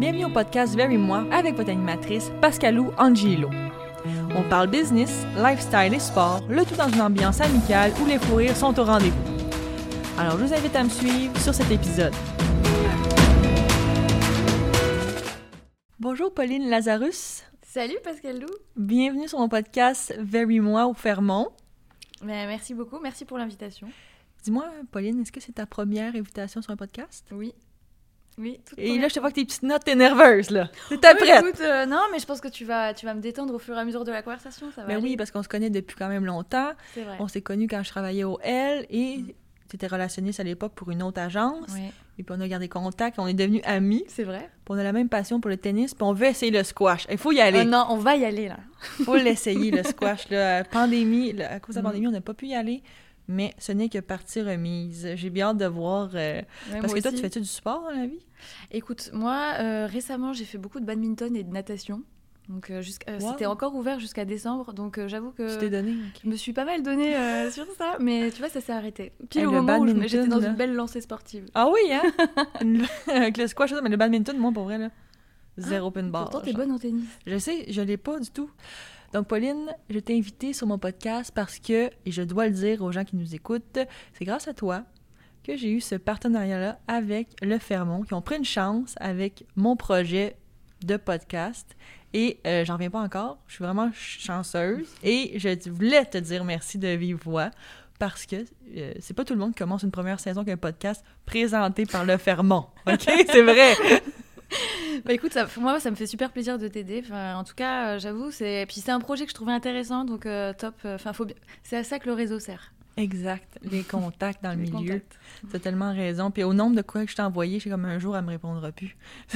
Bienvenue au podcast Very Moi avec votre animatrice Pascalou Angelo. On parle business, lifestyle et sport, le tout dans une ambiance amicale où les fous rires sont au rendez-vous. Alors je vous invite à me suivre sur cet épisode. Bonjour Pauline Lazarus. Salut Pascal Lou. Bienvenue sur mon podcast Very Moi au Fermont. Ben, merci beaucoup, merci pour l'invitation. Dis-moi, Pauline, est-ce que c'est ta première invitation sur un podcast? Oui. Oui, toute Et là, je te vois que tes petites notes, t'es nerveuse, là. T'es Oui, prête? écoute, euh, non, mais je pense que tu vas, tu vas me détendre au fur et à mesure de la conversation, ça va. Ben oui, aller. parce qu'on se connaît depuis quand même longtemps. c'est vrai. On s'est connus quand je travaillais au L et Mm. tu étais relationniste à l'époque pour une autre agence. Ouais, Et puis on a gardé contact, on est devenus amis. c'est vrai. Puis on a la même passion pour le tennis, puis on veut essayer le squash. Il faut y aller. Oh non, on va y aller là. Il faut l'essayer, le squash. Là. Pandémie, là, à cause de la Mm. pandémie, on n'a pas pu y aller. Mais ce n'est que partie remise. J'ai bien hâte de voir. euh, Ouais, Parce que toi, aussi. tu fais-tu du sport dans la vie? Écoute, moi euh, récemment j'ai fait beaucoup de badminton et de natation. Donc euh, Wow. c'était encore ouvert jusqu'à décembre, donc j'avoue que t'es donné? je me suis pas mal donné sur ça, mais tu vois ça s'est arrêté. Pile Eh, au moment où je j'étais dans une belle lancée sportive. Ah oui, hein? Avec le squash, mais le badminton, moi, pour vrai, là, zéro Ah, open bar. Pourtant t'es bonne en tennis. Je sais, je l'ai pas du tout. Donc, Pauline, je t'ai invitée sur mon podcast parce que, et je dois le dire aux gens qui nous écoutent, c'est grâce à toi que j'ai eu ce partenariat-là avec Le Fermont, qui ont pris une chance avec mon projet de podcast. Et euh, j'en reviens pas encore. Je suis vraiment chanceuse. Et je voulais te dire merci de vive voix parce que euh, c'est pas tout le monde qui commence une première saison qu'un podcast présenté par Le Fermont. OK? C'est vrai. Bah écoute, ça, moi ça me fait super plaisir de t'aider. Enfin, en tout cas, euh, j'avoue, c'est puis c'est un projet que je trouvais intéressant, donc euh, top. Enfin, faut bien. C'est à ça que le réseau sert. Exact. Les contacts dans le Les milieu. contacts. T'as tellement raison. Puis au nombre de quoi que je t'ai envoyé, j'ai comme un jour, elle me répondra plus.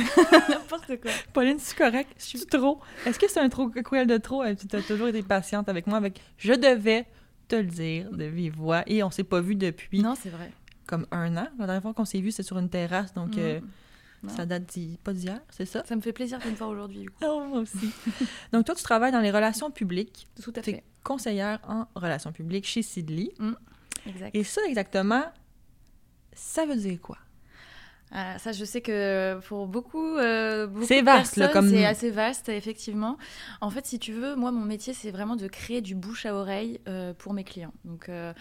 N'importe quoi. Pauline, c'est correct? Je suis trop? Est-ce que c'est un trop courriel de trop? Euh, Tu as toujours été patiente avec moi. Avec je devais te le dire de vive voix. Et on s'est pas vu depuis Non, c'est vrai. comme un an. La dernière fois qu'on s'est vu, c'était sur une terrasse. Donc euh, Mm. Non. ça date pas d'hier, c'est ça? Ça me fait plaisir de me voir aujourd'hui. Oh, moi aussi. donc toi, tu travailles dans les relations publiques. Tout à Tu es fait. conseillère en relations publiques chez Sidley. Exact. Et ça, exactement, ça veut dire quoi? Ah, ça, je sais que pour beaucoup, euh, beaucoup C'est de vaste, là, personnes, comme- c'est assez vaste, effectivement. En fait, si tu veux, moi, mon métier, c'est vraiment de créer du bouche à oreille euh, pour mes clients. Donc, euh,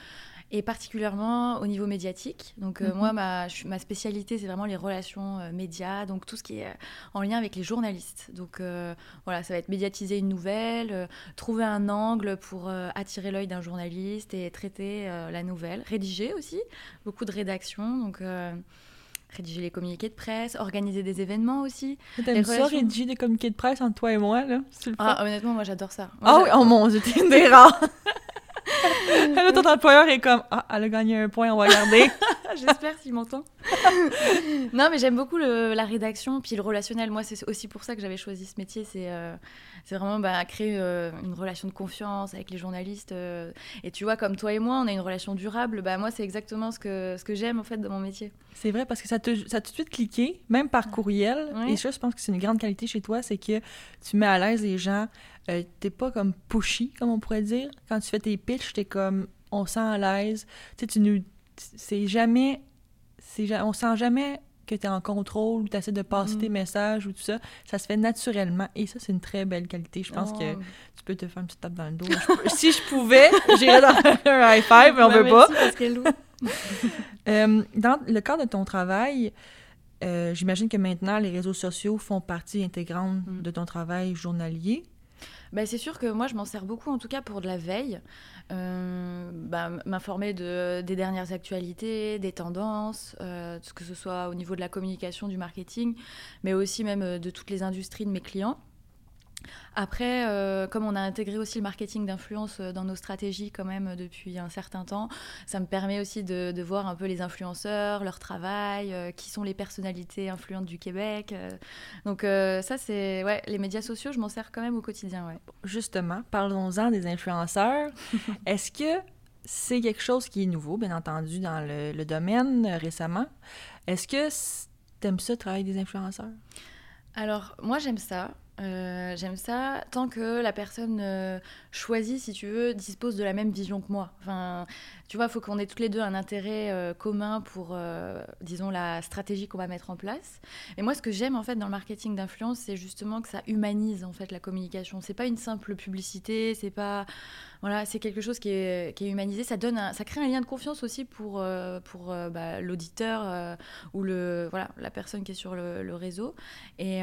et particulièrement au niveau médiatique. Donc, euh, Mhm. moi, ma, je ma spécialité, c'est vraiment les relations euh, médias, donc tout ce qui est euh, en lien avec les journalistes. Donc, voilà, ça va être médiatiser une nouvelle, trouver un angle pour attirer l'œil d'un journaliste et traiter la nouvelle. Rédiger aussi, beaucoup de rédaction. Donc, rédiger les communiqués de presse, organiser des événements aussi. T'aimes Les ça, relations- rédiger des communiqués de presse entre toi et moi, là? Le. Ah, honnêtement, moi, j'adore ça. Moi, Ah oui, oh mon t'es une des rares! là, ton employeur est comme, ah, elle a gagné un point, on va garder. J'espère s'il m'entend. non, mais j'aime beaucoup le- la rédaction, puis le relationnel. Moi, c'est aussi pour ça que j'avais choisi ce métier. C'est euh, c'est vraiment bah, créer euh, une relation de confiance avec les journalistes. euh. et tu vois, comme toi et moi, on a une relation durable. Bah, moi, c'est exactement ce que, ce que j'aime, en fait, dans mon métier. c'est vrai, parce que ça, te, ça a tout de suite cliqué, même par courriel. Ouais. Et ça, je pense que c'est une grande qualité chez toi, c'est que tu mets à l'aise les gens. Euh, t'es pas comme pushy, comme on pourrait dire. Quand tu fais tes pitchs, t'es comme, on sent à l'aise. Tu sais, tu nous... C'est jamais... On sent jamais que tu es en contrôle ou tu essaies de passer Mm. tes messages ou tout ça. Ça se fait naturellement. Et ça, c'est une très belle qualité. Je pense Oh. que tu peux te faire une petite tape dans le dos. Je si je pouvais, j'irais dans un high five, mais on Ouais, veut pas. merci, Pascal Lou. Euh, dans le cadre de ton travail, euh, j'imagine que maintenant, les réseaux sociaux font partie intégrante Mm. de ton travail journalier. Bah, c'est sûr que moi, je m'en sers beaucoup, en tout cas pour de la veille. Euh, bah, m'informer de, des dernières actualités, des tendances, euh, que ce soit au niveau de la communication, du marketing, mais aussi même euh, de toutes les industries de mes clients. Après, euh, comme on a intégré aussi le marketing d'influence euh, dans nos stratégies quand même euh, depuis un certain temps, ça me permet aussi de, de voir un peu les influenceurs, leur travail, euh, qui sont les personnalités influentes du Québec. euh. donc ça, c'est ouais, les médias sociaux, je m'en sers quand même au quotidien. Ouais. Justement, parlons-en des influenceurs. Est-ce que c'est quelque chose qui est nouveau, bien entendu, dans le, le domaine récemment? Est-ce que t'aimes ça, travailler des influenceurs? Alors, moi, j'aime ça. Euh, j'aime ça tant que la personne euh, choisie, si tu veux, dispose de la même vision que moi. Tu vois, il faut qu'on ait toutes les deux un intérêt euh, commun pour, euh, disons, la stratégie qu'on va mettre en place. Et moi, ce que j'aime en fait dans le marketing d'influence, c'est justement que ça humanise en fait la communication. C'est pas une simple publicité, c'est pas voilà, c'est quelque chose qui est, qui est, humanisé. Ça donne, ça crée un lien de confiance aussi pour euh, pour bah, l'auditeur ou le voilà la personne qui est sur le, réseau. Et,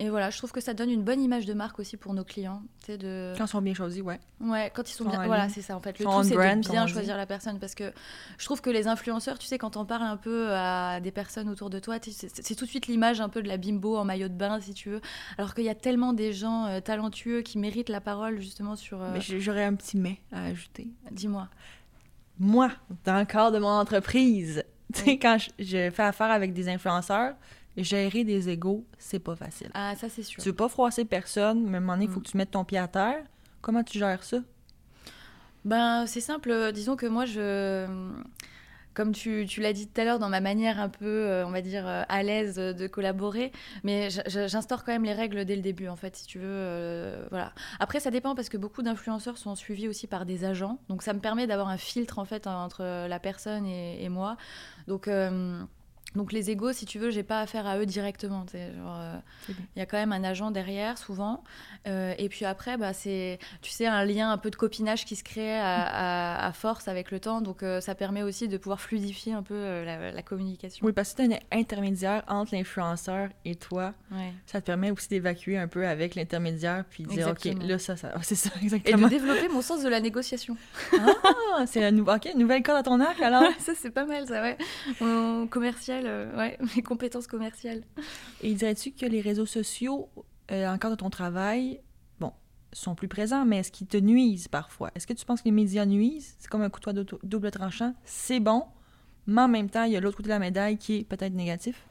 et voilà, je trouve que ça donne une bonne image de marque aussi pour nos clients. De... Quand ils sont bien choisis, ouais. Ouais, quand ils sont, bien. Voilà, c'est ça en fait. Le tout, c'est de bien choisir la personne parce que je trouve que les influenceurs, tu sais, quand on parle un peu à des personnes autour de toi, c'est tout de suite l'image un peu de la bimbo en maillot de bain, si tu veux. Alors qu'il y a tellement des gens euh, talentueux qui méritent la parole justement sur. Euh, mais j'aurais un petit mais à ajouter. Dis-moi. Moi, dans le cadre de mon entreprise, tu sais, quand je, fais affaire avec des influenceurs, gérer des égaux, c'est pas facile. Ah, ça, c'est sûr. Tu veux pas froisser personne, mais à un moment donné, il faut mm. que tu mettes ton pied à terre. Comment tu gères ça? Ben, c'est simple. Disons que moi, je. Comme tu, l'as dit tout à l'heure, dans ma manière un peu, euh, on va dire, euh, à l'aise de collaborer, mais j'instaure quand même les règles dès le début, en fait, si tu veux. Euh, voilà. Après, ça dépend parce que beaucoup d'influenceurs sont suivis aussi par des agents, donc ça me permet d'avoir un filtre, en fait, entre la personne et, et moi. Donc. Donc les égos, si tu veux, j'ai pas affaire à eux directement. Euh, il y a quand même un agent derrière, souvent. Euh, et puis après, bah, c'est, tu sais, un lien un peu de copinage qui se crée à, force avec le temps. Donc euh, ça permet aussi de pouvoir fluidifier un peu la, communication. Oui, parce que tu es un intermédiaire entre l'influenceur et toi. Ça te permet aussi d'évacuer un peu avec l'intermédiaire puis de dire, OK, là, ça, ça c'est ça, exactement. Et de développer mon sens de la négociation. ah, c'est un nouveau, OK, nouvelle corde à ton arc, alors? ça, c'est pas mal, ça, ouais. Mon commercial euh, ouais, mes compétences commerciales. Et dirais-tu que les réseaux sociaux, euh, encore de ton travail, bon, sont plus présents, mais est-ce qu'ils te nuisent parfois? Est-ce que tu penses que les médias nuisent? C'est comme un couteau double tranchant. C'est bon, mais en même temps, il y a l'autre côté de la médaille qui est peut-être négatif.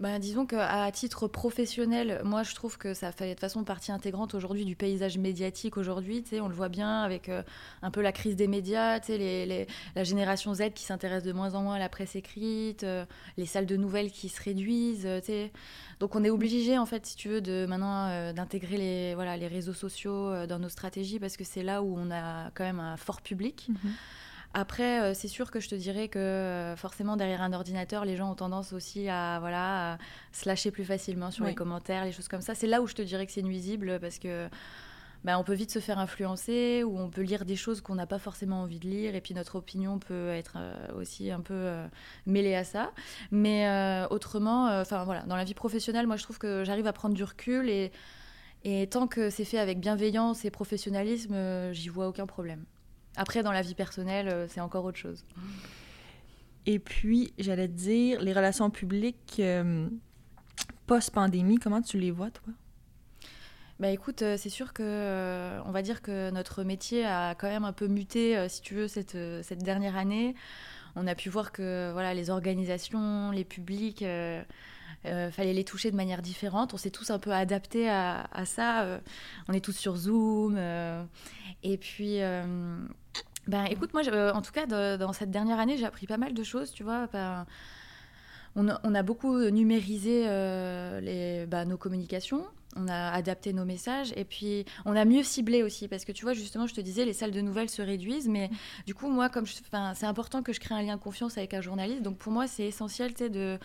Bah, disons qu'à titre professionnel, moi je trouve que ça fait de façon partie intégrante aujourd'hui du paysage médiatique aujourd'hui. On le voit bien avec euh, un peu la crise des médias, les, les, la génération Z qui s'intéresse de moins en moins à la presse écrite, euh, les salles de nouvelles qui se réduisent. Euh, Donc on est obligé en fait, si tu veux, de maintenant d'intégrer les, voilà, les réseaux sociaux dans nos stratégies parce que c'est là où on a quand même un fort public. Mhm. Après, euh, c'est sûr que je te dirais que euh, forcément derrière un ordinateur, les gens ont tendance aussi à voilà se lâcher plus facilement sur les commentaires, les choses comme ça. C'est là où je te dirais que c'est nuisible parce que bah, on peut vite se faire influencer ou on peut lire des choses qu'on n'a pas forcément envie de lire et puis notre opinion peut être euh, aussi un peu mêlée à ça. Mais autrement, enfin voilà, dans la vie professionnelle, moi je trouve que j'arrive à prendre du recul et, et tant que c'est fait avec bienveillance et professionnalisme, j'y vois aucun problème. Après, dans la vie personnelle, euh, c'est encore autre chose. Et puis, j'allais te dire, les relations publiques euh, post-pandémie, comment tu les vois, toi? Bah écoute, euh, c'est sûr que on va dire que notre métier a quand même un peu muté, si tu veux, cette, cette dernière année. On a pu voir que voilà, les organisations, les publics, euh, fallait les toucher de manière différente. On s'est tous un peu adaptés à, à ça. on est tous sur Zoom. et puis, ben, écoute, moi, en tout cas, dans cette dernière année, j'ai appris pas mal de choses, tu vois. On, a, beaucoup numérisé euh, bah, nos communications, on a adapté nos messages et puis on a mieux ciblé aussi parce que tu vois justement je te disais les salles de nouvelles se réduisent mais du coup moi comme c'est important que je crée un lien de confiance avec un journaliste donc pour moi c'est essentiel de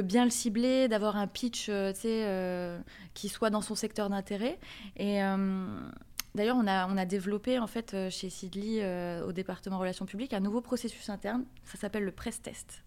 bien le cibler, d'avoir un pitch euh, euh, qui soit dans son secteur d'intérêt. Et, D'ailleurs, on a, développé en fait euh, chez Sidley, euh, au département relations publiques, un nouveau processus interne. Ça s'appelle le press test.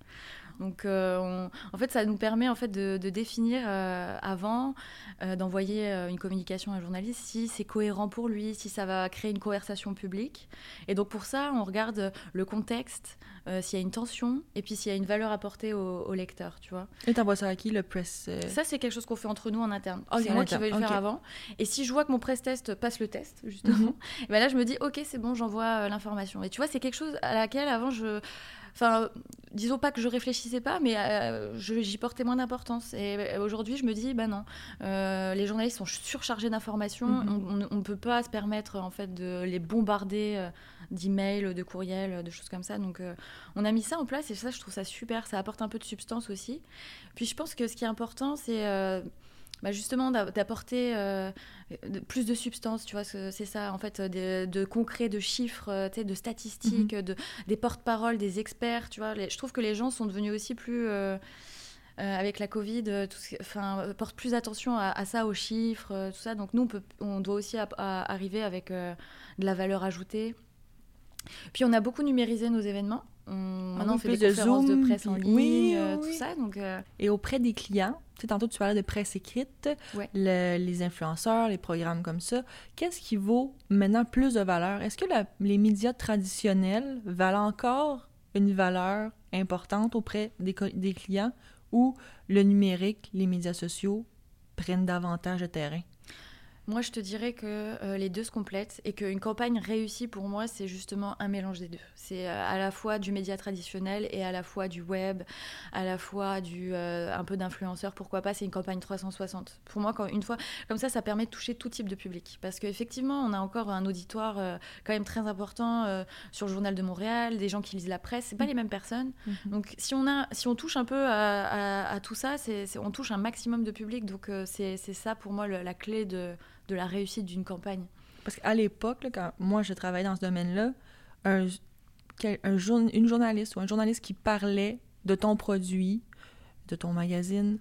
Donc, euh, en fait, ça nous permet en fait de, définir euh, avant euh, d'envoyer une communication à un journaliste si c'est cohérent pour lui, si ça va créer une conversation publique. Et donc pour ça, on regarde le contexte, s'il y a une tension, et puis s'il y a une valeur apportée au, lecteur, tu vois. Et t'envoies ça à qui le press Ça, c'est quelque chose qu'on fait entre nous en interne. Oh, c'est moi qui vais le faire avant. Et si je vois que mon press test passe le test, justement, mhm. ben là, je me dis, ok, c'est bon, j'envoie l'information. Et tu vois, c'est quelque chose à laquelle avant je Enfin, disons pas que je réfléchissais pas, mais euh, j'y portais moins d'importance. Et euh, aujourd'hui, je me dis, bah non, euh, les journalistes sont surchargés d'informations. Mhm. On ne peut pas se permettre en fait de les bombarder d'emails, de courriels, de choses comme ça. Donc, on a mis ça en place et ça, je trouve ça super. Ça apporte un peu de substance aussi. Puis, je pense que ce qui est important, c'est bah justement d'apporter euh, plus de substance, tu vois, c'est ça, en fait, de, de concret, de chiffres, euh, de statistiques, mhm. de, des porte-paroles, des experts, tu vois. je trouve que les gens sont devenus aussi plus... Euh, avec la Covid, tout enfin, portent plus attention à, ça, aux chiffres, tout ça. Donc nous, on, peut, on doit aussi arriver avec de la valeur ajoutée. Puis on a beaucoup numérisé nos événements. On, maintenant, on fait des conférences de presse en ligne, tout ça. Donc, Et auprès des clients, sais, tantôt, tu parlais de presse écrite, les influenceurs, les programmes comme ça. Qu'est-ce qui vaut maintenant plus de valeur? Est-ce que les médias traditionnels valent encore une valeur importante auprès des, des clients ou le numérique, les médias sociaux prennent davantage de terrain? Moi, je te dirais que euh, les deux se complètent et qu'une campagne réussie pour moi, c'est justement un mélange des deux. C'est euh, à la fois du média traditionnel et à la fois du web, à la fois du euh, un peu d'influenceur. Pourquoi pas C'est une campagne 360. Pour moi, quand une fois comme ça, ça permet de toucher tout type de public parce qu'effectivement, on a encore un auditoire quand même très important sur le journal de Montréal, des gens qui lisent la presse. C'est pas mm. les mêmes personnes. Mm-hmm. Donc, si on a, si on touche un peu à, tout ça, c'est, on touche un maximum de public. Donc, c'est, ça pour moi la clé de de la réussite d'une campagne? Parce qu'à l'époque, quand moi je travaillais dans ce domaine-là, un, une journaliste ou un journaliste qui parlait de ton produit, de ton magazine,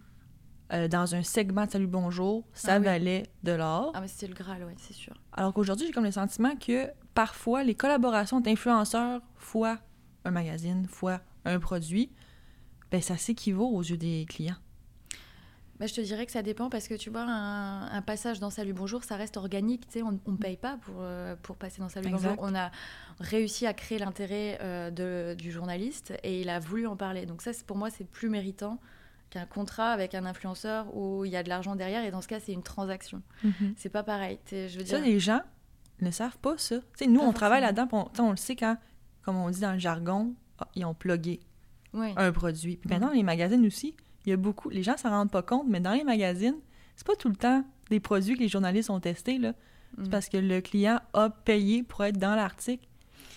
euh, dans un segment de Salut Bonjour, ça ah valait de l'or. Ah, mais c'était le Graal, oui, c'est sûr. Alors qu'aujourd'hui, j'ai comme le sentiment que parfois, les collaborations d'influenceurs fois un magazine, fois un produit, ben ça s'équivaut aux yeux des clients. Bah, je te dirais que ça dépend parce que tu vois, un, passage dans Salut Bonjour, ça reste organique. Tu sais, on ne paye pas pour, euh, pour passer dans Salut Bonjour. On a réussi à créer l'intérêt euh, du journaliste et il a voulu en parler. Donc, ça, pour moi, c'est plus méritant qu'un contrat avec un influenceur où il y a de l'argent derrière et dans ce cas, c'est une transaction. Mm-hmm. C'est pas pareil. Je veux dire... Ça, les gens ne savent pas ça. sais, nous, on travaille là-dedans, on, on, le sait quand, comme on dit dans le jargon, ah, ils ont plugué un produit. Puis maintenant, mm-hmm. les magazines aussi il y a beaucoup. Les gens s'en rendent pas compte, mais dans les magazines, c'est pas tout le temps des produits que les journalistes ont testés, là. C'est mm. parce que le client a payé pour être dans l'article.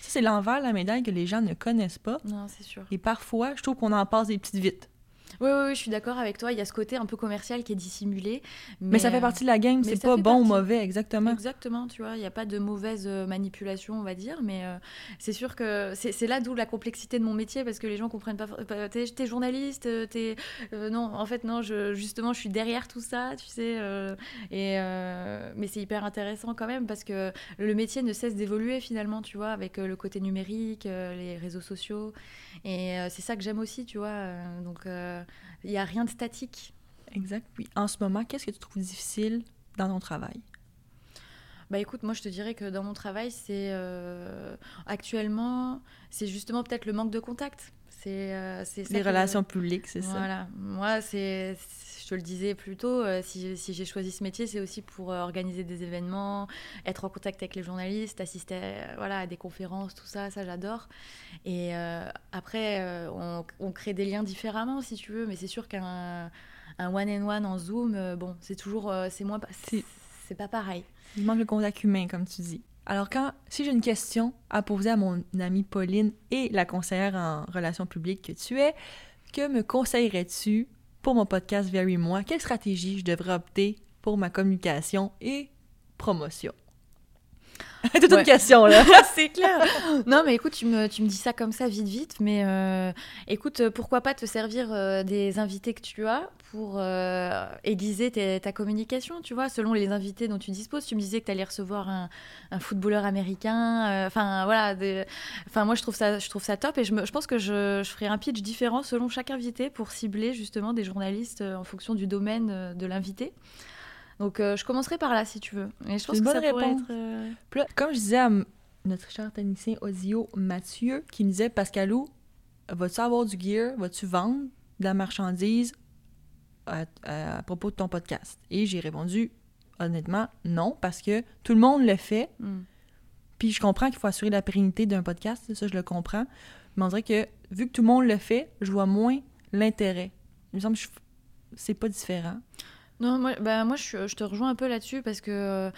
Ça, c'est l'envers de la médaille que les gens ne connaissent pas. Non, c'est sûr. Et parfois, je trouve qu'on en passe des petites vites. Oui, oui, je suis d'accord avec toi. Il y a ce côté un peu commercial qui est dissimulé. Mais, ça fait partie de la game. C'est pas bon ou mauvais, exactement. Exactement, tu vois. Il n'y a pas de mauvaise euh, manipulation, on va dire. Mais euh, c'est sûr que c'est là d'où la complexité de mon métier parce que les gens comprennent pas. T'es es journaliste, t'es. Euh, non, en fait, non, je, justement, je suis derrière tout ça, tu sais. et, mais c'est hyper intéressant quand même parce que le métier ne cesse d'évoluer finalement, tu vois, avec le côté numérique, les réseaux sociaux. Et c'est ça que j'aime aussi, tu vois. donc. Il n'y a rien de statique. Exact. Oui. En ce moment, qu'est-ce que tu trouves difficile dans ton travail? Bah écoute, moi je te dirais que dans mon travail, c'est euh, actuellement, c'est justement peut-être le manque de contact. C'est euh, les relations publiques, c'est ça. Voilà. Moi, c'est, je te le disais plus tôt, euh, si, si j'ai choisi ce métier, c'est aussi pour organiser des événements, être en contact avec les journalistes, assister, voilà, à des conférences, tout ça, ça j'adore. Et après, on, on, crée des liens différemment, si tu veux, mais c'est sûr qu'un un one and one en Zoom, bon, c'est toujours, c'est moins, c'est pas pareil. Il manque le contact humain, comme tu dis. Alors, quand, si j'ai une question à poser à mon amie Pauline et la conseillère en relations publiques que tu es, que me conseillerais-tu pour mon podcast Very Moi? Quelle stratégie je devrais opter pour ma communication et promotion? Toute une question, là. c'est clair. Non, mais écoute, tu me, tu me dis ça comme ça, vite, vite. Mais euh, écoute, pourquoi pas te servir euh, des invités que tu as pour euh, aiguiser ta communication, tu vois, selon les invités dont tu disposes. Tu me disais que tu allais recevoir un, un footballeur américain. Enfin, voilà. Enfin, moi, je trouve, ça, je trouve ça top. Et je, me, je pense que je, je ferai un pitch différent selon chaque invité pour cibler justement des journalistes en fonction du domaine de l'invité. Donc, euh, je commencerai par là, si tu veux. Et je pense que ça réponse. Être, euh, Comme je disais à notre cher technicien audio Mathieu, qui me disait Pascalou, vas-tu avoir du gear? Vas-tu vendre de la marchandise à, propos de ton podcast? Et j'ai répondu honnêtement non, parce que tout le monde le fait. Hmm. Puis je comprends qu'il faut assurer la pérennité d'un podcast, ça je le comprends. Mais on dirait que vu que tout le monde le fait, je vois moins l'intérêt. Il me semble que c'est pas différent. Non, moi, bah, moi je, je, te rejoins un peu là-dessus parce que, euh,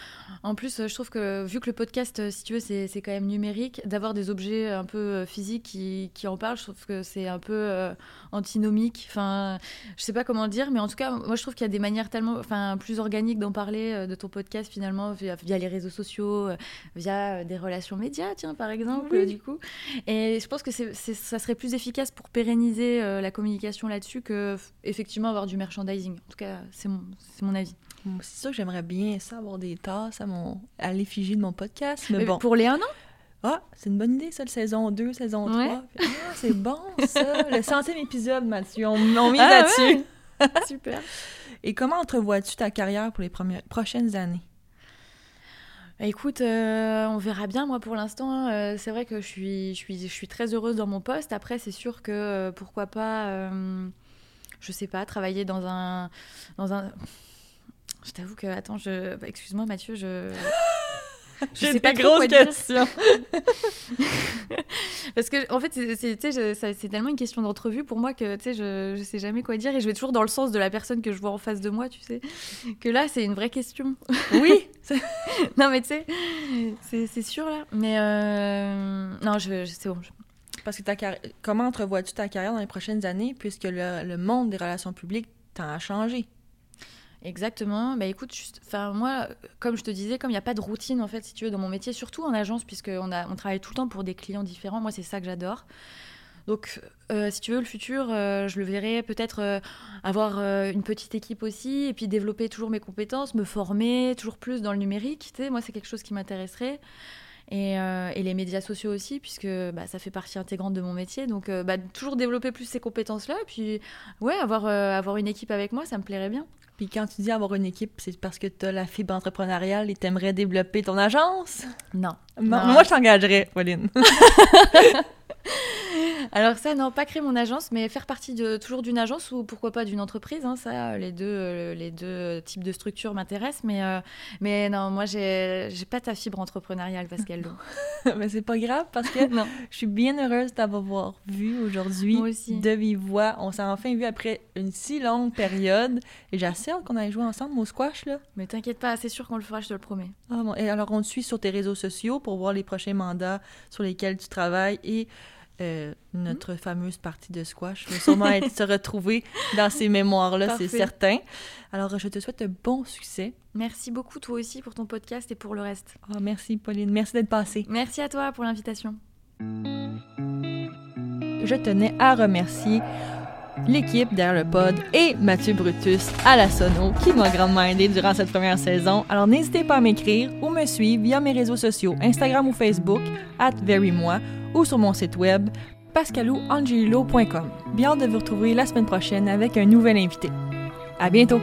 en plus, je trouve que vu que le podcast, euh, si tu veux, c'est quand même numérique, d'avoir des objets un peu euh, physiques qui, qui, en parlent, je trouve que c'est un peu antinomique. Enfin, je sais pas comment le dire, mais en tout cas, moi, je trouve qu'il y a des manières tellement, enfin, plus organiques d'en parler de ton podcast finalement via, via les réseaux sociaux, via des relations médias, tiens, par exemple, du coup. Et je pense que c'est ça serait plus efficace pour pérenniser la communication là-dessus que effectivement avoir du merchandising. En tout cas, c'est mon c'est mon avis. C'est sûr que j'aimerais bien ça, avoir des tasses à, mon... à l'effigie de mon podcast. Mais, bon. Pour les un an? Ah, c'est une bonne idée, ça, le saison 2, saison 3. Ah, c'est bon, ça. le centième épisode, Mathieu, on, on mise ah, là-dessus. Super. Et comment entrevois-tu ta carrière pour les premières, prochaines années? Bah, écoute, euh, on verra bien. Moi, pour l'instant, euh, c'est vrai que je suis, je, suis, je suis très heureuse dans mon poste. Après, c'est sûr que euh, pourquoi pas je sais pas, travailler dans un. Dans un... Je t'avoue que. Attends, je. Bah, excuse-moi, Mathieu, je. Je sais pas grosse question. Parce que, en fait, c'est tellement une question d'entrevue pour moi que je, je sais jamais quoi dire et je vais toujours dans le sens de la personne que je vois en face de moi, tu sais. Que là, c'est une vraie question. Oui Non, mais tu sais, c'est sûr là. Mais euh... non, je, c'est bon. Parce que ta comment entrevois-tu ta carrière dans les prochaines années, puisque le, monde des relations publiques tend à changer? Exactement. Bah écoute, enfin moi, comme je te disais, comme il n'y a pas de routine en fait, si tu veux, dans mon métier, surtout en agence, puisqu'on on travaille tout le temps pour des clients différents. Moi, c'est ça que j'adore. Donc, euh, si tu veux, le futur, euh, je le verrai peut-être euh, avoir une petite équipe aussi, et puis développer toujours mes compétences, me former toujours plus dans le numérique. Tu sais, moi, c'est quelque chose qui m'intéresserait. Euh, et, les médias sociaux aussi, puisque bah, ça fait partie intégrante de mon métier. Donc, euh, bah, toujours développer plus ces compétences-là. Puis, ouais, avoir, euh, avoir une équipe avec moi, ça me plairait bien. Puis, quand tu dis avoir une équipe, c'est parce que tu as la fibre entrepreneuriale et tu aimerais développer ton agence? Non. Moi, je t'engagerais, Pauline. Alors ça, non, pas créer mon agence, mais faire partie de, toujours d'une agence ou pourquoi pas d'une entreprise. Hein, ça, les deux, euh, les deux types de structures m'intéressent. Mais, euh, mais non, moi, j'ai pas ta fibre entrepreneuriale, Pascal. mais c'est pas grave parce que non. je suis bien heureuse d'avoir vu aujourd'hui de vive voix. On s'est enfin vu après une si longue période. Et j'ai assez hâte qu'on aille jouer ensemble au squash, là. Mais t'inquiète pas, c'est sûr qu'on le fera, je te le promets. Ah, bon. Et alors, on te suit sur tes réseaux sociaux pour voir les prochains mandats sur lesquels tu travailles et euh, notre fameuse partie de squash va sûrement être, se retrouver dans ces mémoires-là, c'est certain. Alors, je te souhaite un bon succès. Merci beaucoup, toi aussi, pour ton podcast et pour le reste. Oh, merci, Pauline. Merci d'être passée. Merci à toi pour l'invitation. Je tenais à remercier l'équipe derrière le pod et Mathieu Brutus à la sono qui m'a grandement aidé durant cette première saison. Alors n'hésitez pas à m'écrire ou me suivre via mes réseaux sociaux Instagram ou Facebook at verymoi ou sur mon site web pascalouangelilo.com. Bien de vous retrouver la semaine prochaine avec un nouvel invité. À bientôt!